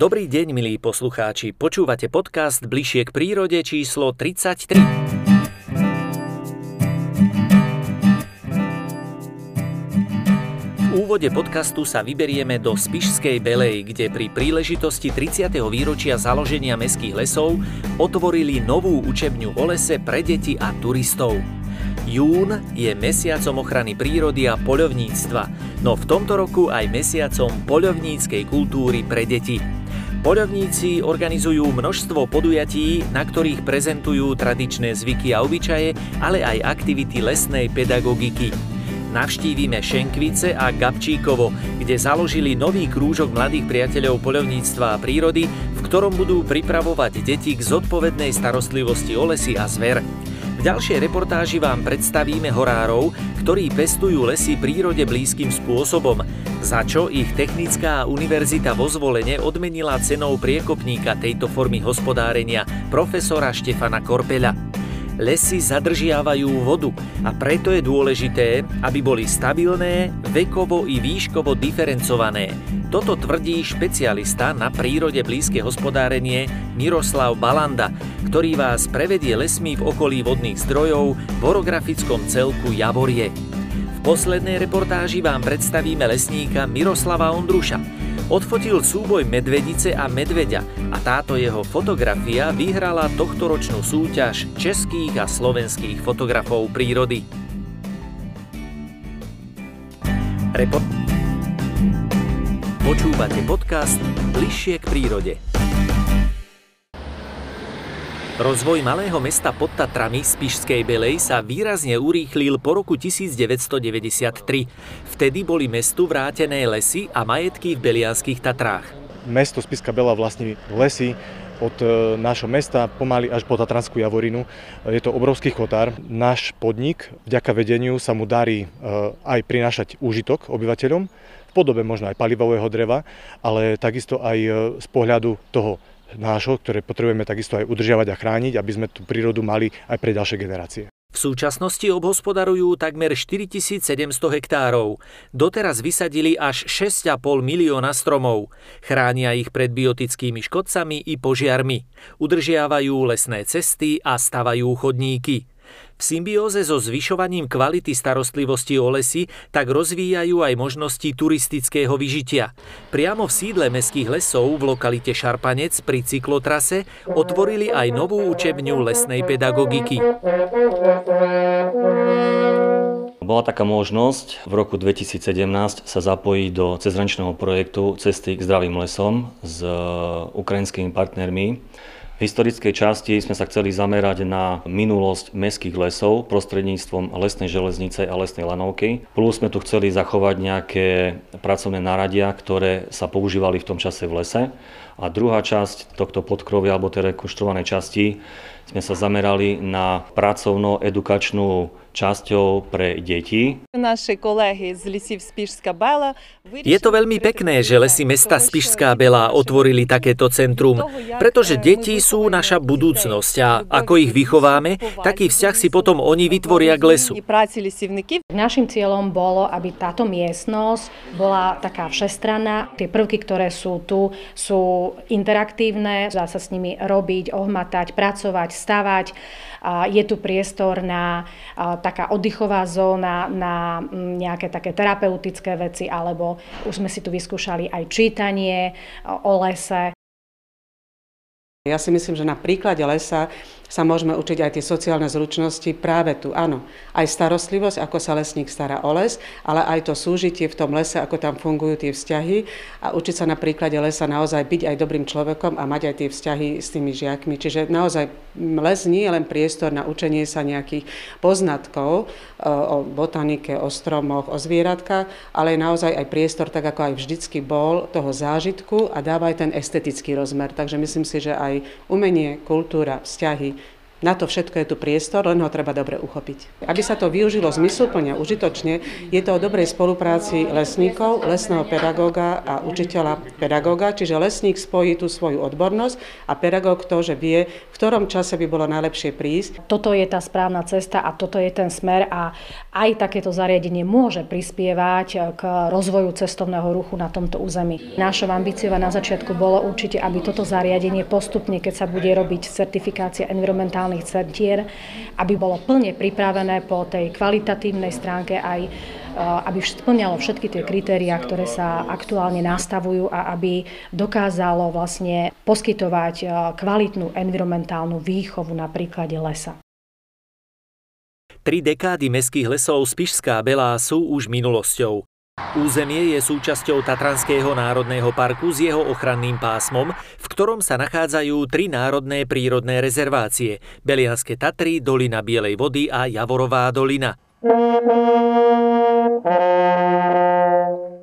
Dobrý deň, milí poslucháči. Počúvate podcast Bližšie k prírode číslo 33. V úvode podcastu sa vyberieme do Spišskej Belej, kde pri príležitosti 30. výročia založenia mestských lesov otvorili novú učebňu o lese pre deti a turistov. Jún je mesiacom ochrany prírody a poľovníctva, no v tomto roku aj mesiacom poľovníckej kultúry pre deti. Poľovníci organizujú množstvo podujatí, na ktorých prezentujú tradičné zvyky a obyčaje, ale aj aktivity lesnej pedagogiky. Navštívime Šenkvice a Gabčíkovo, kde založili nový krúžok mladých priateľov poľovníctva a prírody, v ktorom budú pripravovať deti k zodpovednej starostlivosti o lesy a zver. V ďalšej reportáži vám predstavíme horárov, ktorí pestujú lesy prírode blízkym spôsobom, za čo ich Technická univerzita vo zvolenie odmenila cenou priekopníka tejto formy hospodárenia, profesora Štefana Korpeľa. Lesy zadržiavajú vodu a preto je dôležité, aby boli stabilné, vekovo i výškovo diferencované. Toto tvrdí špecialista na prírode blízke hospodárenie Miroslav Balanda, ktorý vás prevedie lesmi v okolí vodných zdrojov v orografickom celku Javorie. V poslednej reportáži vám predstavíme lesníka Miroslava Ondruša. Odfotil súboj medvedice a medveďa a táto jeho fotografia vyhrala tohtoročnú súťaž českých a slovenských fotografov prírody. Report Počúvate podcast Bližšie k prírode. Rozvoj malého mesta pod Tatrami z Pišskej Belej sa výrazne urýchlil po roku 1993. Vtedy boli mestu vrátené lesy a majetky v Belianských Tatrách. Mesto Spiska Bela vlastní lesy od e, nášho mesta pomaly až po Tatranskú Javorinu. Je to obrovský chotár. Náš podnik, vďaka vedeniu, sa mu darí e, aj prinášať úžitok obyvateľom, v podobe možno aj palivového dreva, ale takisto aj e, z pohľadu toho nášho, ktoré potrebujeme takisto aj udržiavať a chrániť, aby sme tú prírodu mali aj pre ďalšie generácie. V súčasnosti obhospodarujú takmer 4700 hektárov. Doteraz vysadili až 6,5 milióna stromov. Chránia ich pred biotickými škodcami i požiarmi. Udržiavajú lesné cesty a stavajú chodníky. V symbióze so zvyšovaním kvality starostlivosti o lesy tak rozvíjajú aj možnosti turistického vyžitia. Priamo v sídle mestských lesov v lokalite Šarpanec pri cyklotrase otvorili aj novú učebňu lesnej pedagogiky. Bola taká možnosť v roku 2017 sa zapojiť do cezhraničného projektu Cesty k zdravým lesom s ukrajinskými partnermi historickej časti sme sa chceli zamerať na minulosť mestských lesov prostredníctvom lesnej železnice a lesnej lanovky. Plus sme tu chceli zachovať nejaké pracovné náradia, ktoré sa používali v tom čase v lese. A druhá časť tohto podkrovia alebo tej rekonštruovanej časti sme sa zamerali na pracovno-edukačnú časťou pre deti. Naše kolegy z Lisív Spišská Bela... Je to veľmi pekné, že lesy mesta Spišská Bela otvorili takéto centrum, pretože deti sú naša budúcnosť a ako ich vychováme, taký vzťah si potom oni vytvoria k lesu. Našim cieľom bolo, aby táto miestnosť bola taká všestranná. Tie prvky, ktoré sú tu, sú interaktívne, dá sa s nimi robiť, ohmatať, pracovať, stavať. Je tu priestor na taká oddychová zóna, na mm, nejaké také terapeutické veci, alebo už sme si tu vyskúšali aj čítanie o lese. Ja si myslím, že na príklade lesa sa môžeme učiť aj tie sociálne zručnosti práve tu. Áno, aj starostlivosť, ako sa lesník stará o les, ale aj to súžitie v tom lese, ako tam fungujú tie vzťahy a učiť sa na príklade lesa naozaj byť aj dobrým človekom a mať aj tie vzťahy s tými žiakmi. Čiže naozaj les nie je len priestor na učenie sa nejakých poznatkov e, o botanike, o stromoch, o zvieratkách, ale je naozaj aj priestor, tak ako aj vždycky bol, toho zážitku a dáva aj ten estetický rozmer. Takže myslím si, že aj umenie, kultúra, vzťahy na to všetko je tu priestor, len ho treba dobre uchopiť. Aby sa to využilo zmysluplne, užitočne, je to o dobrej spolupráci lesníkov, lesného pedagóga a učiteľa pedagóga, čiže lesník spojí tú svoju odbornosť a pedagóg to, že vie, v ktorom čase by bolo najlepšie prísť. Toto je tá správna cesta a toto je ten smer a aj takéto zariadenie môže prispievať k rozvoju cestovného ruchu na tomto území. Našou ambíciou na začiatku bolo určite, aby toto zariadenie postupne, keď sa bude robiť certifikácia environmentálnych centier, aby bolo plne pripravené po tej kvalitatívnej stránke aj aby splňalo všetky tie kritériá, ktoré sa aktuálne nastavujú a aby dokázalo vlastne poskytovať kvalitnú environmentálnu výchovu na príklade lesa. Tri dekády mestských lesov Spišská Belá sú už minulosťou. Územie je súčasťou Tatranského národného parku s jeho ochranným pásmom, v ktorom sa nachádzajú tri národné prírodné rezervácie – Belianské Tatry, Dolina Bielej vody a Javorová dolina.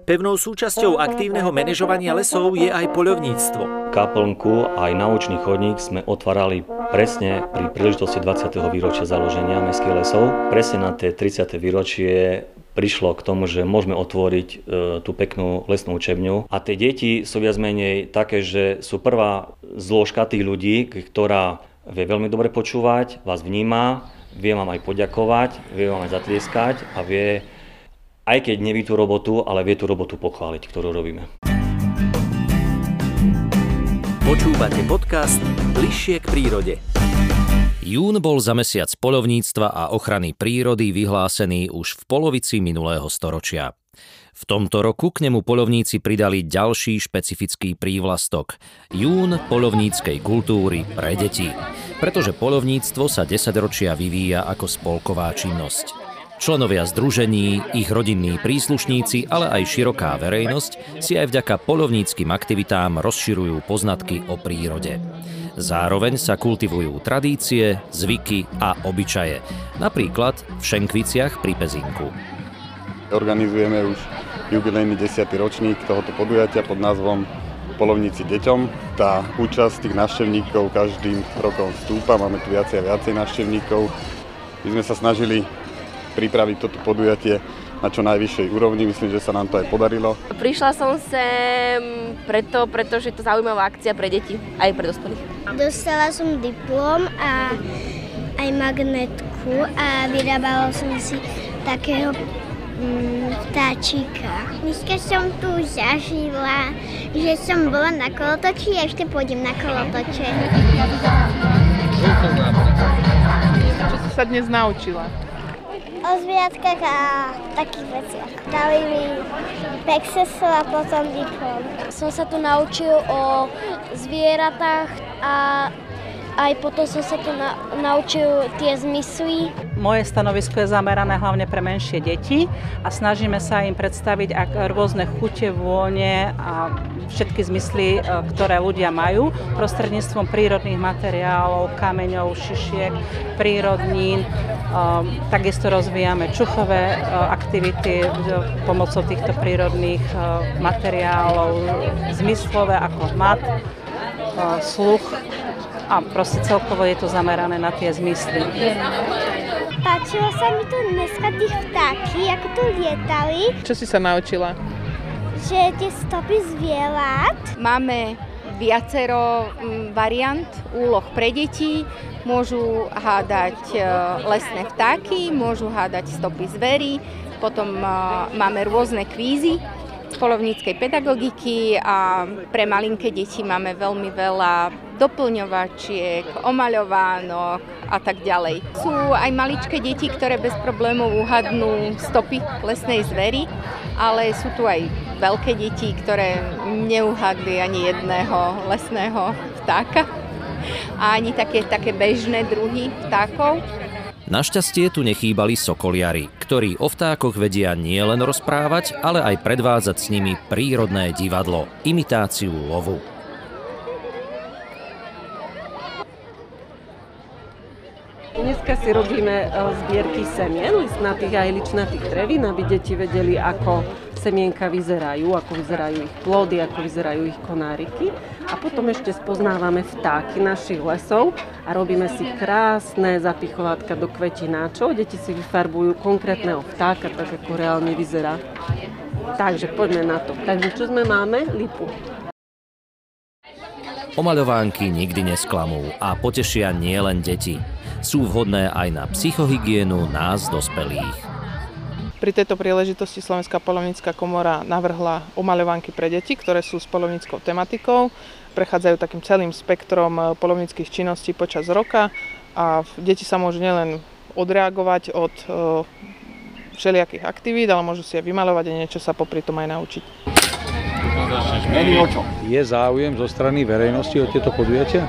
Pevnou súčasťou aktívneho manažovania lesov je aj poľovníctvo. Kaplnku aj naučný chodník sme otvárali presne pri príležitosti 20. výročia založenia mestských lesov. Presne na tie 30. výročie prišlo k tomu, že môžeme otvoriť e, tú peknú lesnú učebňu. A tie deti sú viac menej také, že sú prvá zložka tých ľudí, ktorá vie veľmi dobre počúvať, vás vníma, vie vám aj poďakovať, vie vám aj zatlieskať a vie aj keď neví tú robotu, ale vie tú robotu pochváliť, ktorú robíme. Počúvate podcast Bližšie k prírode. Jún bol za mesiac polovníctva a ochrany prírody vyhlásený už v polovici minulého storočia. V tomto roku k nemu polovníci pridali ďalší špecifický prívlastok – Jún polovníckej kultúry pre deti. Pretože polovníctvo sa desaťročia vyvíja ako spolková činnosť. Členovia združení, ich rodinní príslušníci, ale aj široká verejnosť si aj vďaka polovníckým aktivitám rozširujú poznatky o prírode. Zároveň sa kultivujú tradície, zvyky a obyčaje, napríklad v Šenkviciach pri Pezinku. Organizujeme už jubilejný 10. ročník tohoto podujatia pod názvom Polovníci deťom. Tá účasť tých návštevníkov každým rokom stúpa, máme tu viacej a viacej návštevníkov. My sme sa snažili pripraviť toto podujatie na čo najvyššej úrovni. Myslím, že sa nám to aj podarilo. Prišla som sem preto, pretože je to zaujímavá akcia pre deti, aj pre dospelých. Dostala som diplom a aj magnetku a vyrábala som si takého mm, vtáčika. Dneska som tu zažila, že som bola na kolotoči a ešte pôjdem na kolotoče. Čo si sa dnes naučila? O zvieratkách a takých veciach. Dali mi Pexeso a potom diplom. Som sa tu naučil o zvieratách a aj potom som sa tu na, naučil tie zmysly. Moje stanovisko je zamerané hlavne pre menšie deti a snažíme sa im predstaviť ak rôzne chute, vône a všetky zmysly, e, ktoré ľudia majú prostredníctvom prírodných materiálov, kameňov, šišiek, prírodnín. E, takisto rozvíjame čuchové e, aktivity pomocou týchto prírodných materiálov, zmyslové ako mat, sluch a proste celkovo je to zamerané na tie zmysly. Páčilo sa mi tu dneska tých vtáky, ako tu lietali. Čo si sa naučila? Že tie stopy zvierat. Máme viacero mm, variant úloh pre deti. Môžu hádať e, lesné vtáky, môžu hádať stopy zvery, potom e, máme rôzne kvízy, polovníckej pedagogiky a pre malinké deti máme veľmi veľa doplňovačiek, omaľovánok a tak ďalej. Sú aj maličké deti, ktoré bez problémov uhadnú stopy lesnej zvery, ale sú tu aj veľké deti, ktoré neuhadli ani jedného lesného vtáka a ani také, také bežné druhy vtákov. Našťastie tu nechýbali sokoliari, ktorí o vtákoch vedia nielen rozprávať, ale aj predvádzať s nimi prírodné divadlo, imitáciu lovu. Dneska si robíme e, zbierky semien, listnatých a ličnatých drevín, aby deti vedeli, ako semienka vyzerajú, ako vyzerajú ich plody, ako vyzerajú ich konáriky. A potom ešte spoznávame vtáky našich lesov a robíme si krásne zapichovátka do kvetináčov. Deti si vyfarbujú konkrétneho vtáka, tak ako reálne vyzerá. Takže poďme na to. Takže čo sme máme? Lipu. Omaľovánky nikdy nesklamú a potešia nielen deti. Sú vhodné aj na psychohygienu nás dospelých. Pri tejto príležitosti Slovenská polovnícka komora navrhla omaľovánky pre deti, ktoré sú s polovníckou tematikou. Prechádzajú takým celým spektrom eh, polovníckých činností počas roka a deti sa môžu nielen odreagovať od eh, všelijakých aktivít, ale môžu si aj vymalovať a niečo sa popri tom aj naučiť. Je záujem zo strany verejnosti o tieto podujatia?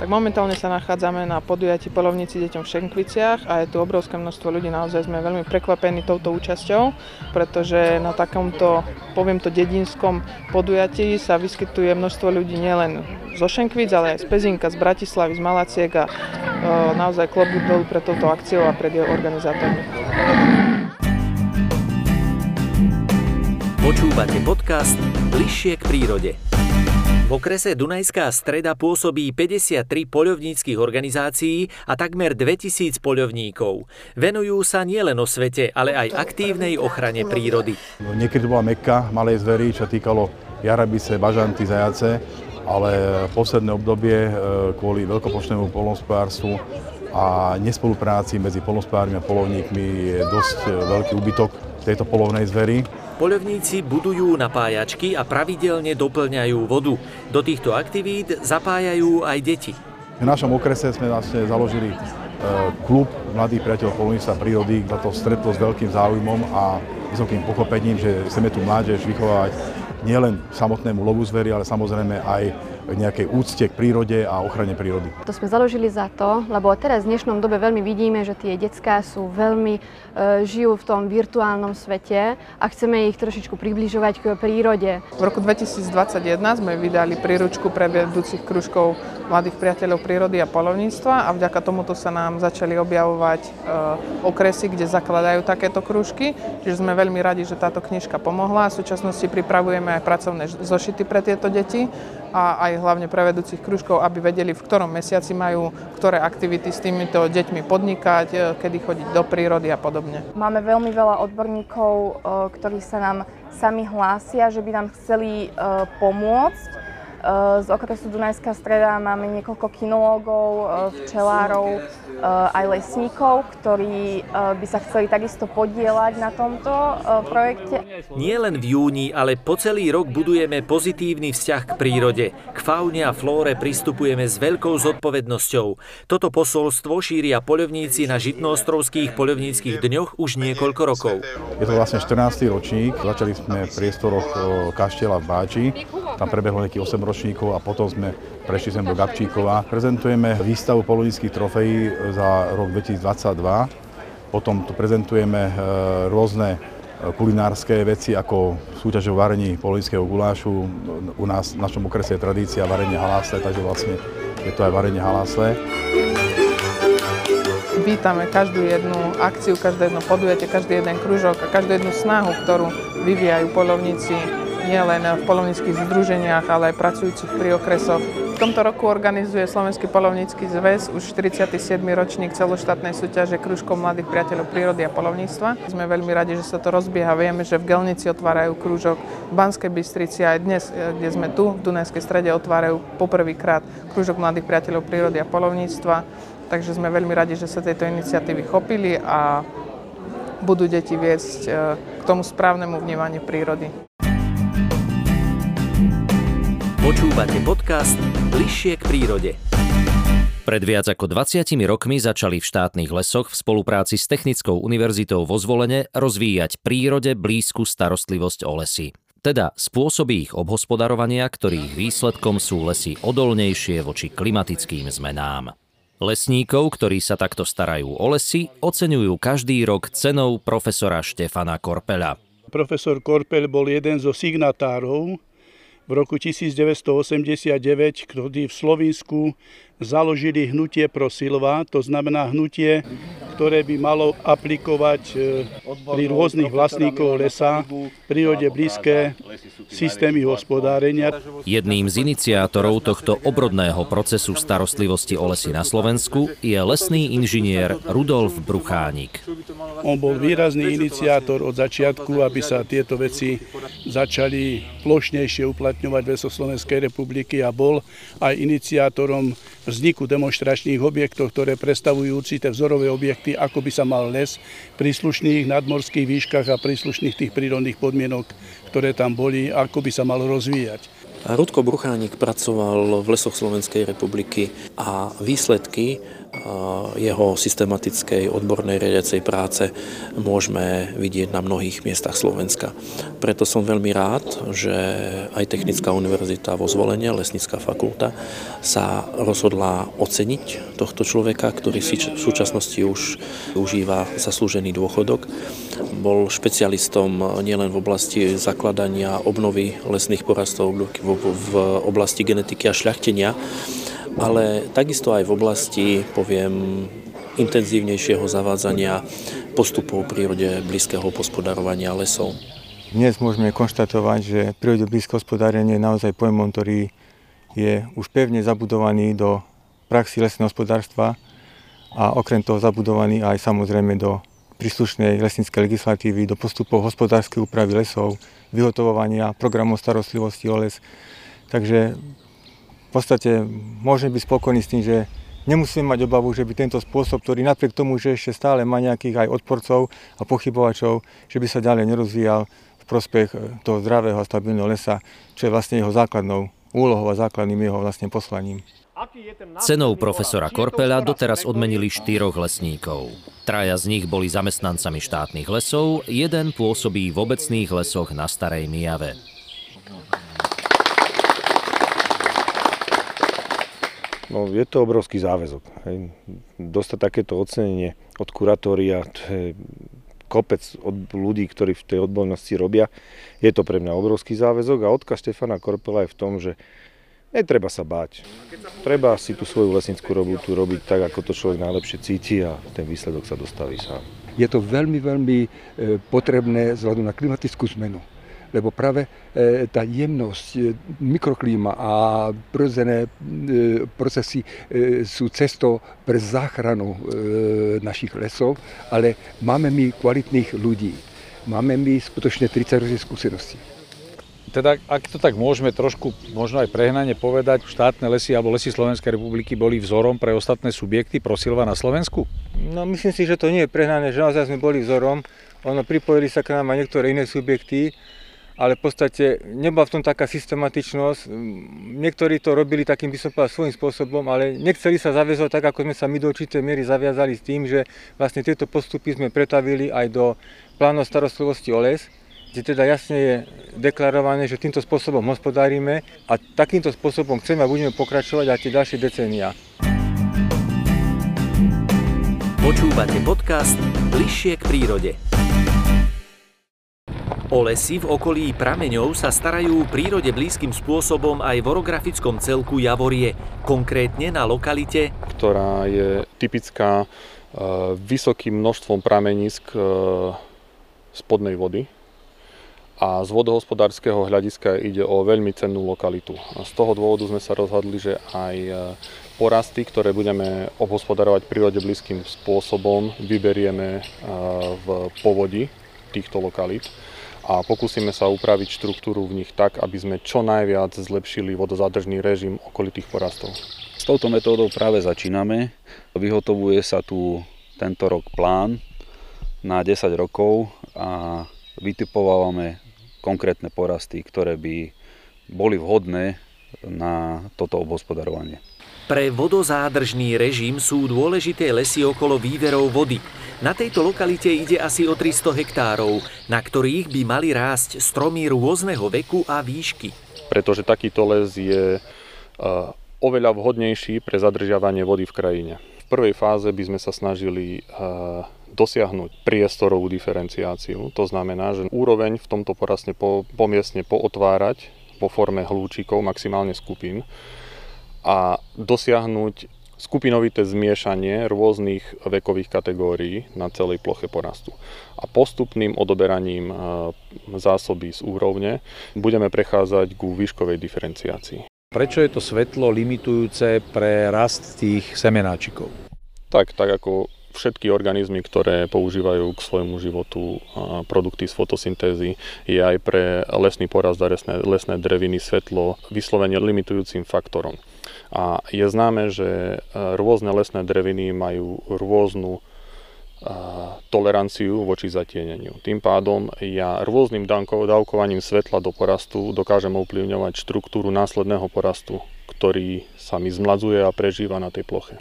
Tak momentálne sa nachádzame na podujatí Polovníci deťom v Šenkviciach a je tu obrovské množstvo ľudí, naozaj sme veľmi prekvapení touto účasťou, pretože na takomto, poviem to, dedinskom podujatí sa vyskytuje množstvo ľudí nielen zo Šenkvic, ale aj z Pezinka, z Bratislavy, z Malaciek a e, naozaj klobúk dolu pre touto akciou a pred jej organizátormi. Počúvate podcast Bližšie k prírode. V okrese Dunajská streda pôsobí 53 poľovníckých organizácií a takmer 2000 poľovníkov. Venujú sa nielen o svete, ale aj aktívnej ochrane prírody. Niekedy bola mekka malej zvery, čo týkalo jarabice, bažanty, zajace, ale posledné obdobie e, kvôli veľkopočnému polnospodárstvu a nespolupráci medzi polnospodármi a polovníkmi je dosť e, veľký úbytok tejto polovnej zvery. Poľovníci budujú napájačky a pravidelne doplňajú vodu. Do týchto aktivít zapájajú aj deti. V našom okrese sme vlastne založili e, klub Mladých priateľov polovníctva prírody, za to stretlo s veľkým záujmom a vysokým pochopením, že chceme tu mládež vychovávať nielen samotnému lovu zvery, ale samozrejme aj nejakej úcte k prírode a ochrane prírody. To sme založili za to, lebo teraz v dnešnom dobe veľmi vidíme, že tie detská sú veľmi, e, žijú v tom virtuálnom svete a chceme ich trošičku približovať k prírode. V roku 2021 sme vydali príručku pre vedúcich kružkov mladých priateľov prírody a polovníctva a vďaka tomuto sa nám začali objavovať e, okresy, kde zakladajú takéto kružky. Čiže sme veľmi radi, že táto knižka pomohla. V súčasnosti pripravujeme aj pracovné zošity pre tieto deti a aj hlavne pre vedúcich kružkov, aby vedeli, v ktorom mesiaci majú ktoré aktivity s týmito deťmi podnikať, e, kedy chodiť do prírody a podobne. Máme veľmi veľa odborníkov, e, ktorí sa nám sami hlásia, že by nám chceli e, pomôcť z okresu Dunajská streda máme niekoľko kinológov, včelárov, aj lesníkov, ktorí e, by sa chceli takisto podielať na tomto projekte. Nie len v júni, ale po celý rok budujeme pozitívny vzťah k prírode. K faune a flóre pristupujeme s veľkou zodpovednosťou. Toto posolstvo šíria poľovníci na Žitnoostrovských poľovníckých dňoch už niekoľko rokov. Je to vlastne 14. ročník. Začali sme v priestoroch kaštieľa v Báči. Tam prebehlo nejaký 8 ročníkov a potom sme prešli sem do Gabčíkova. Prezentujeme výstavu polonických trofejí za rok 2022. Potom tu prezentujeme e, rôzne e, kulinárske veci ako súťaž o varení polonického gulášu. U nás v našom okrese je tradícia varenia halásle, takže vlastne je to aj varenie halásle. Vítame každú jednu akciu, každé jedno podujatie, každý jeden kružok a každú jednu snahu, ktorú vyvíjajú polovníci nielen v polovníckých združeniach, ale aj pracujúcich pri okresoch. Tomto roku organizuje Slovenský polovnícky zväz už 47. ročník celoštátnej súťaže Kružkov mladých priateľov prírody a polovníctva. Sme veľmi radi, že sa to rozbieha. Vieme, že v Gelnici otvárajú krúžok, v Banskej Bystrici aj dnes, e, kde sme tu, v Dunajskej strede, otvárajú poprvýkrát Kružok mladých priateľov prírody a polovníctva. Takže sme veľmi radi, že sa tejto iniciatívy chopili a budú deti viesť e, k tomu správnemu vnímaniu prírody. Počúvate podcast Bližšie k prírode. Pred viac ako 20 rokmi začali v štátnych lesoch v spolupráci s Technickou univerzitou vo Zvolene rozvíjať prírode blízku starostlivosť o lesy. Teda spôsoby ich obhospodarovania, ktorých výsledkom sú lesy odolnejšie voči klimatickým zmenám. Lesníkov, ktorí sa takto starajú o lesy, oceňujú každý rok cenou profesora Štefana Korpela. Profesor Korpel bol jeden zo signatárov v roku 1989, ktorý v Slovensku založili hnutie pro Silva, to znamená hnutie, ktoré by malo aplikovať e, pri rôznych vlastníkov lesa, prírode blízke systémy hospodárenia. Jedným z iniciátorov tohto obrodného procesu starostlivosti o lesy na Slovensku je lesný inžinier Rudolf Bruchánik. On bol výrazný iniciátor od začiatku, aby sa tieto veci začali plošnejšie uplatňovať v Slovenskej republiky a bol aj iniciátorom vzniku demonstračných objektov, ktoré predstavujú určité vzorové objekty, ako by sa mal les príslušných nadmorských výškach a príslušných tých prírodných podmienok, ktoré tam boli, ako by sa mal rozvíjať. Rudko Bruchánik pracoval v lesoch Slovenskej republiky a výsledky jeho systematickej odbornej riadiacej práce môžeme vidieť na mnohých miestach Slovenska. Preto som veľmi rád, že aj Technická univerzita vo zvolenie, Lesnická fakulta, sa rozhodla oceniť tohto človeka, ktorý si v súčasnosti už užíva zaslúžený dôchodok. Bol špecialistom nielen v oblasti zakladania obnovy lesných porastov v oblasti genetiky a šľachtenia, ale takisto aj v oblasti, poviem, intenzívnejšieho zavádzania postupov v prírode blízkeho pospodarovania lesov. Dnes môžeme konštatovať, že prírode blízke hospodárenie je naozaj pojmom, ktorý je už pevne zabudovaný do praxi lesného hospodárstva a okrem toho zabudovaný aj samozrejme do príslušnej lesníckej legislatívy, do postupov hospodárskej úpravy lesov, vyhotovovania programov starostlivosti o les. Takže podstate môžeme byť spokojní s tým, že nemusíme mať obavu, že by tento spôsob, ktorý napriek tomu, že ešte stále má nejakých aj odporcov a pochybovačov, že by sa ďalej nerozvíjal v prospech e, toho zdravého a stabilného lesa, čo je vlastne jeho základnou úlohou a základným jeho vlastne poslaním. Cenou profesora Korpela doteraz odmenili štyroch lesníkov. Traja z nich boli zamestnancami štátnych lesov, jeden pôsobí v obecných lesoch na Starej Mijave. No, je to obrovský záväzok. Hej. Dostať takéto ocenenie od kuratória, kopec od ľudí, ktorí v tej odbornosti robia. Je to pre mňa obrovský záväzok a odkaz Štefana Korpela je v tom, že netreba sa báť. Treba si tú svoju lesnickú robotu robiť tak, ako to človek najlepšie cíti a ten výsledok sa dostaví sám. Je to veľmi, veľmi e, potrebné vzhľadom na klimatickú zmenu lebo práve e, tá jemnosť, e, mikroklíma a prirodzené e, procesy sú cestou pre záchranu našich lesov, ale máme my kvalitných ľudí. Máme my skutočne 30 ročných skúseností. Teda, ak to tak môžeme trošku, možno aj prehnane povedať, štátne lesy alebo lesy Slovenskej republiky boli vzorom pre ostatné subjekty prosilva na Slovensku? No myslím si, že to nie je prehnané, že naozaj sme boli vzorom. Ono pripojili sa k nám aj niektoré iné subjekty, ale v podstate nebola v tom taká systematičnosť. Niektorí to robili takým, by som povedal, svojím spôsobom, ale nechceli sa zaviazať tak, ako sme sa my do určitej miery zaviazali s tým, že vlastne tieto postupy sme pretavili aj do plánov starostlivosti o les, kde teda jasne je deklarované, že týmto spôsobom hospodárime a takýmto spôsobom chceme a budeme pokračovať aj tie ďalšie decénia. Počúvate podcast Bližšie k prírode. O lesy v okolí prameňov sa starajú prírode blízkym spôsobom aj v orografickom celku Javorie, konkrétne na lokalite, ktorá je typická e, vysokým množstvom pramenisk e, spodnej vody. A z vodohospodárskeho hľadiska ide o veľmi cennú lokalitu. Z toho dôvodu sme sa rozhodli, že aj e, porasty, ktoré budeme obhospodarovať prírode blízkym spôsobom, vyberieme v povodí týchto lokalít a pokúsime sa upraviť štruktúru v nich tak, aby sme čo najviac zlepšili vodozádržný režim okolitých porastov. S touto metódou práve začíname. Vyhotovuje sa tu tento rok plán na 10 rokov a vytipovávame konkrétne porasty, ktoré by boli vhodné na toto obhospodarovanie. Pre vodozádržný režim sú dôležité lesy okolo výverov vody. Na tejto lokalite ide asi o 300 hektárov, na ktorých by mali rásť stromy rôzneho veku a výšky. Pretože takýto les je oveľa vhodnejší pre zadržiavanie vody v krajine. V prvej fáze by sme sa snažili dosiahnuť priestorovú diferenciáciu. To znamená, že úroveň v tomto porastne po, pomiestne pootvárať po forme hlúčikov, maximálne skupín a dosiahnuť skupinovité zmiešanie rôznych vekových kategórií na celej ploche porastu. A postupným odoberaním zásoby z úrovne budeme prechádzať ku výškovej diferenciácii. Prečo je to svetlo limitujúce pre rast tých semenáčikov? Tak, tak ako všetky organizmy, ktoré používajú k svojmu životu produkty z fotosyntézy, je aj pre lesný porast a lesné, lesné dreviny svetlo vyslovene limitujúcim faktorom. A je známe, že e, rôzne lesné dreviny majú rôznu e, toleranciu voči zatieneniu. Tým pádom ja rôznym dávkovaním svetla do porastu dokážem ovplyvňovať štruktúru následného porastu, ktorý sa mi zmladzuje a prežíva na tej ploche.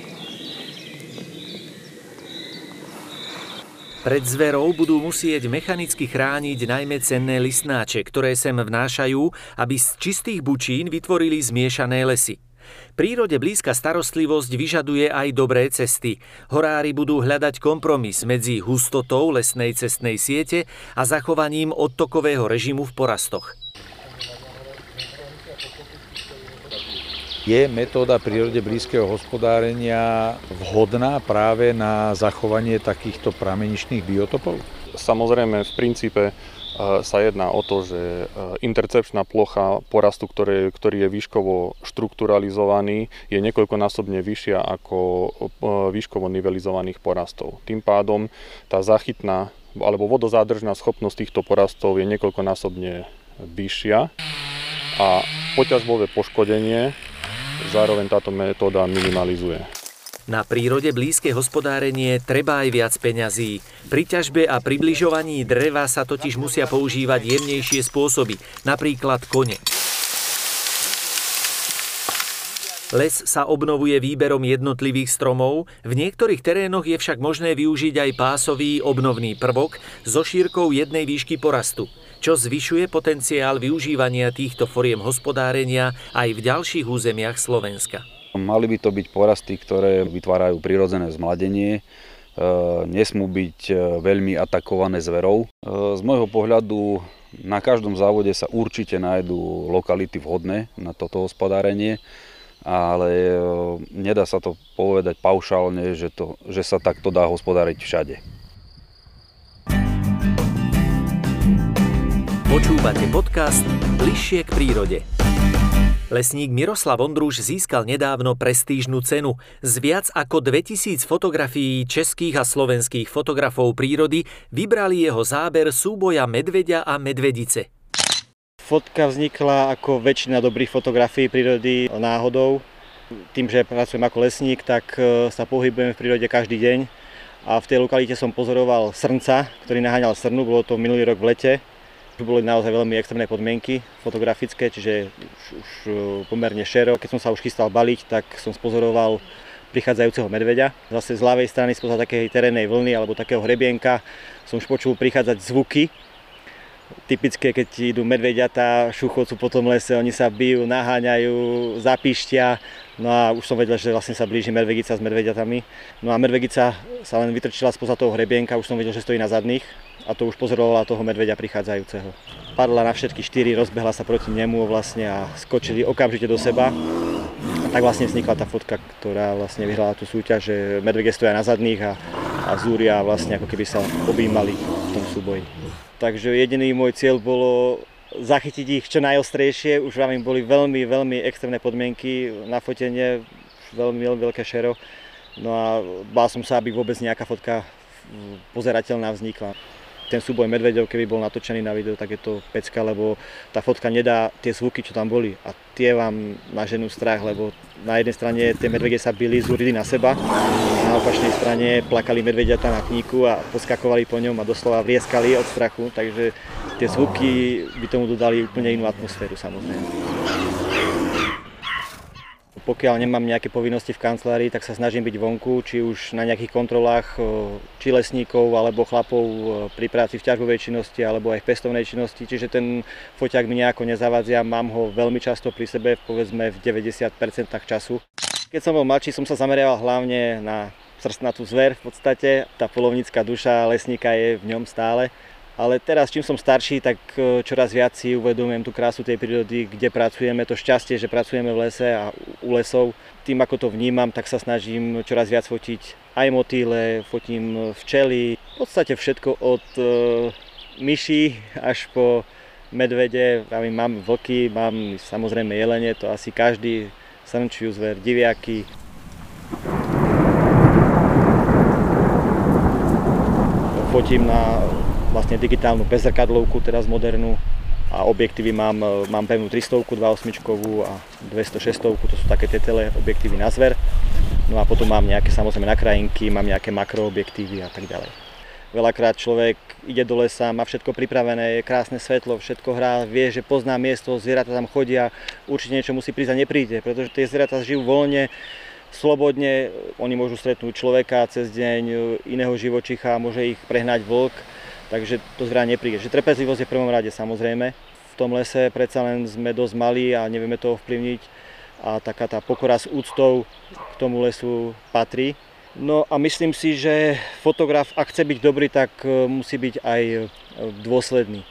Pred zverou budú musieť mechanicky chrániť najmä cenné listnáče, ktoré sem vnášajú, aby z čistých bučín vytvorili zmiešané lesy. Prírode blízka starostlivosť vyžaduje aj dobré cesty. Horári budú hľadať kompromis medzi hustotou lesnej cestnej siete a zachovaním odtokového režimu v porastoch. Je metóda prírode blízkeho hospodárenia vhodná práve na zachovanie takýchto prameničných biotopov? Samozrejme, v princípe sa jedná o to, že e, intercepčná plocha porastu, ktorý, ktorý je výškovo štrukturalizovaný, je niekoľkonásobne vyššia ako e, výškovo nivelizovaných porastov. Tým pádom tá zachytná alebo vodozádržná schopnosť týchto porastov je niekoľkonásobne vyššia a poťažbové poškodenie zároveň táto metóda minimalizuje. Na prírode blízke hospodárenie treba aj viac peňazí. Pri ťažbe a približovaní dreva sa totiž musia používať jemnejšie spôsoby, napríklad kone. Les sa obnovuje výberom jednotlivých stromov, v niektorých terénoch je však možné využiť aj pásový obnovný prvok so šírkou jednej výšky porastu, čo zvyšuje potenciál využívania týchto foriem hospodárenia aj v ďalších územiach Slovenska. Mali by to byť porasty, ktoré vytvárajú prirodzené zmladenie, e, nesmú byť e, veľmi atakované zverou. E, z môjho pohľadu na každom závode sa určite nájdú lokality vhodné na toto hospodárenie ale nedá sa to povedať paušálne, že, to, že sa takto dá hospodáriť všade. Počúvate podcast Bližšie k prírode. Lesník Miroslav Ondruš získal nedávno prestížnu cenu. Z viac ako 2000 fotografií českých a slovenských fotografov prírody vybrali jeho záber súboja medveďa a medvedice. Fotka vznikla ako väčšina dobrých fotografií prírody náhodou. Tým, že pracujem ako lesník, tak e, sa pohybujem v prírode každý deň. A v tej lokalite som pozoroval srnca, ktorý naháňal srnu, bolo to minulý rok v lete. Boli naozaj veľmi extrémne podmienky fotografické, čiže už, už e, pomerne šero. Keď som sa už chystal baliť, tak som spozoroval prichádzajúceho medveďa. Zase z ľavej strany spoza takej terénnej vlny alebo takého hrebienka som už počul prichádzať zvuky, typické, keď idú medvediatá, šuchocú po tom lese, oni sa bijú, naháňajú, zapištia. No a už som vedel, že vlastne sa blíži medvedica s medvediatami. No a medvedica sa len vytrčila spoza toho hrebienka, už som videl, že stojí na zadných a to už pozorovala toho medvedia prichádzajúceho. Padla na všetky štyri, rozbehla sa proti nemu vlastne a skočili okamžite do seba. A tak vlastne vznikla tá fotka, ktorá vlastne vyhrala tú súťaž, že medvede stoja na zadných a, a zúria vlastne ako keby sa objímali v tom súboji. Takže jediný môj cieľ bolo zachytiť ich čo najostrejšie. Už vám im boli veľmi, veľmi extrémne podmienky na fotenie, veľmi, veľmi veľké šero. No a bál som sa, aby vôbec nejaká fotka pozerateľná vznikla ten súboj medveďov, keby bol natočený na video, tak je to pecka, lebo tá fotka nedá tie zvuky, čo tam boli. A tie vám naženú strach, lebo na jednej strane tie medvede sa byli, zúrili na seba, na opačnej strane plakali medvediatá na kníku a poskakovali po ňom a doslova vrieskali od strachu, takže tie zvuky by tomu dodali úplne inú atmosféru samozrejme. Pokiaľ nemám nejaké povinnosti v kancelárii, tak sa snažím byť vonku, či už na nejakých kontrolách, či lesníkov, alebo chlapov pri práci v ťažbovej činnosti, alebo aj v pestovnej činnosti. Čiže ten foťák mi nejako nezavadzia, mám ho veľmi často pri sebe, povedzme v 90% času. Keď som bol mladší, som sa zameriaval hlavne na srstnatú zver v podstate. Tá polovnícka duša lesníka je v ňom stále. Ale teraz, čím som starší, tak e, čoraz viac si uvedomujem tú krásu tej prírody, kde pracujeme, to šťastie, že pracujeme v lese a u lesov. Tým, ako to vnímam, tak sa snažím čoraz viac fotiť aj motýle, fotím včely, v podstate všetko od e, myší až po medvede, mám vlky, mám samozrejme jelene, to asi každý, srnčiu zver, diviaky. Fotím na vlastne digitálnu bezrkadlovku, teraz modernú a objektívy mám, mám pevnú 300, 28 a 206, to sú také tie teleobjektívy na zver. No a potom mám nejaké samozrejme nakrajinky, mám nejaké makroobjektívy a tak ďalej. Veľakrát človek ide do lesa, má všetko pripravené, je krásne svetlo, všetko hrá, vie, že pozná miesto, zvieratá tam chodia, určite niečo musí prísť a nepríde, pretože tie zvieratá žijú voľne, slobodne, oni môžu stretnúť človeka cez deň, iného živočicha, môže ich prehnať vlk, takže to zviera nepríde. Že trpezlivosť je v prvom rade samozrejme. V tom lese predsa len sme dosť malí a nevieme to ovplyvniť a taká tá pokora s úctou k tomu lesu patrí. No a myslím si, že fotograf, ak chce byť dobrý, tak e, musí byť aj e, dôsledný.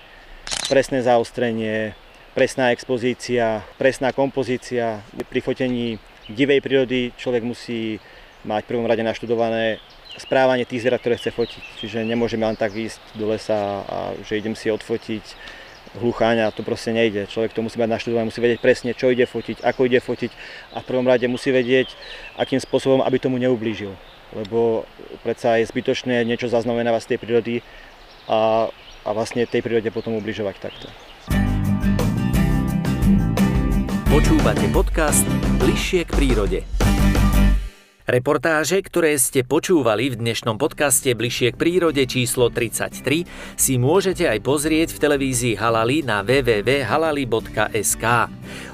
Presné zaostrenie, presná expozícia, presná kompozícia. Pri fotení divej prírody človek musí mať prvom rade naštudované správanie tých zvierat, ktoré chce fotiť. Čiže nemôžeme len tak ísť do lesa a že idem si odfotiť hlucháňa, to proste nejde. Človek to musí mať naštudované, musí vedieť presne, čo ide fotiť, ako ide fotiť a v prvom rade musí vedieť, akým spôsobom, aby tomu neublížil. Lebo predsa je zbytočné niečo zaznamenávať z tej prírody a, a vlastne tej prírode potom ubližovať takto. Počúvate podcast Bližšie k prírode. Reportáže, ktoré ste počúvali v dnešnom podcaste Bližšie k prírode číslo 33, si môžete aj pozrieť v televízii Halali na www.halali.sk.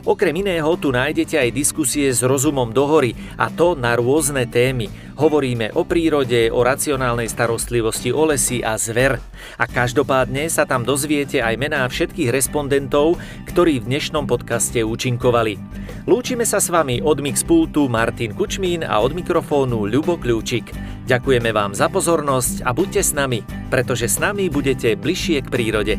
Okrem iného tu nájdete aj diskusie s rozumom do hory, a to na rôzne témy. Hovoríme o prírode, o racionálnej starostlivosti o lesy a zver. A každopádne sa tam dozviete aj mená všetkých respondentov, ktorí v dnešnom podcaste účinkovali. Lúčime sa s vami od Mixpultu Martin Kučmín a od mikrofónu Ľubo Kľúčik. Ďakujeme vám za pozornosť a buďte s nami, pretože s nami budete bližšie k prírode.